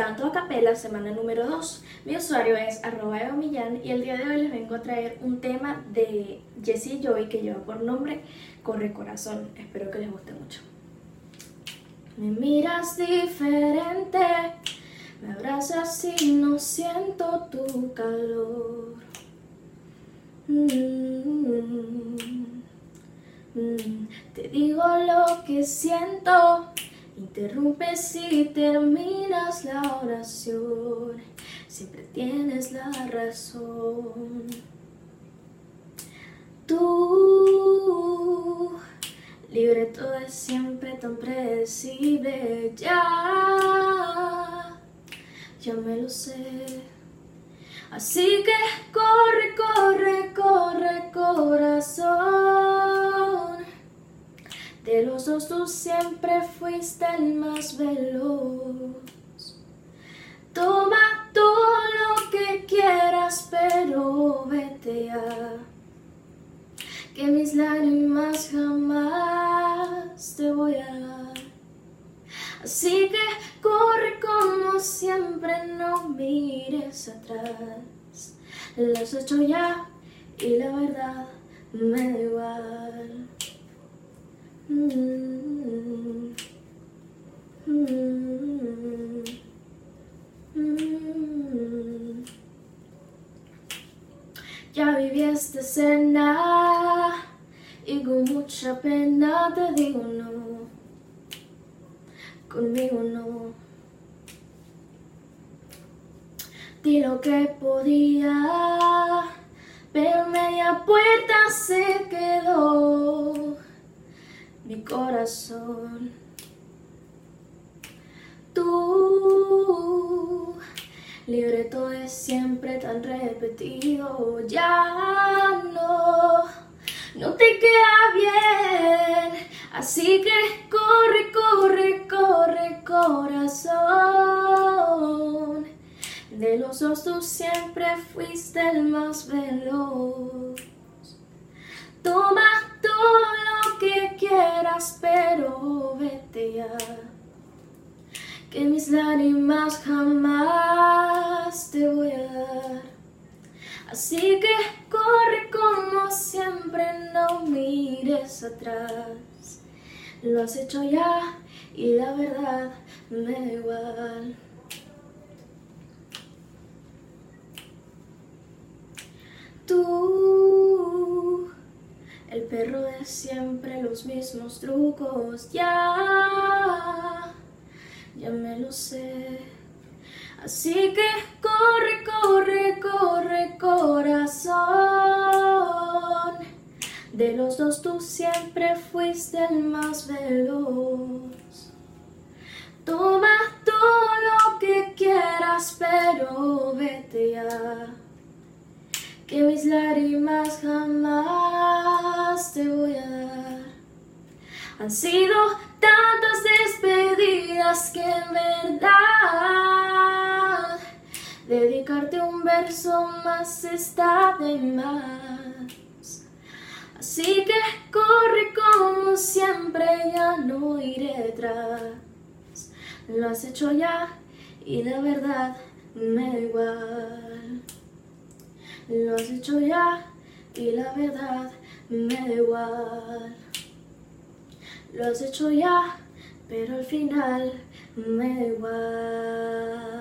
Canto a capela, semana número 2. Mi usuario es arroba Millán y el día de hoy les vengo a traer un tema de Jessie Joy que lleva por nombre Corre Corazón. Espero que les guste mucho. Me miras diferente, me abrazas y no siento tu calor. Mm, mm, te digo lo que siento Interrumpes y terminas la oración, siempre tienes la razón. Tú, libre todo es siempre tan predecible, ya, ya me lo sé. Así que corre, corre, corre, corazón. De los dos tú siempre fuiste el más veloz. Toma todo lo que quieras, pero vete ya. Que mis lágrimas jamás te voy a dar. Así que corre como siempre, no mires atrás. Lo has hecho ya y la verdad me da igual. Ya viví esta escena y con mucha pena te digo no, conmigo no. Di lo que podía, pero media puerta se quedó mi corazón. Tú, libreto es siempre tan repetido, ya no, no te queda bien. Así que corre, corre, corre, corazón. De los dos tú siempre fuiste el más veloz. Toma quieras, pero vete ya. Que mis lágrimas jamás te voy a dar. Así que corre como siempre, no mires atrás. Lo has hecho ya y la verdad me da igual. Tú perro de siempre los mismos trucos, ya, ya me lo sé. Así que corre, corre, corre, corazón. De los dos tú siempre fuiste el más veloz. Toma todo lo que quieras, pero vete ya. Que mis lágrimas jamás te voy a dar. Han sido tantas despedidas que en verdad dedicarte un verso más está de más. Así que corre como siempre, ya no iré detrás. Lo has hecho ya y de verdad me da igual. Lo has hecho ya y la verdad me da igual. Lo has hecho ya, pero al final me da igual.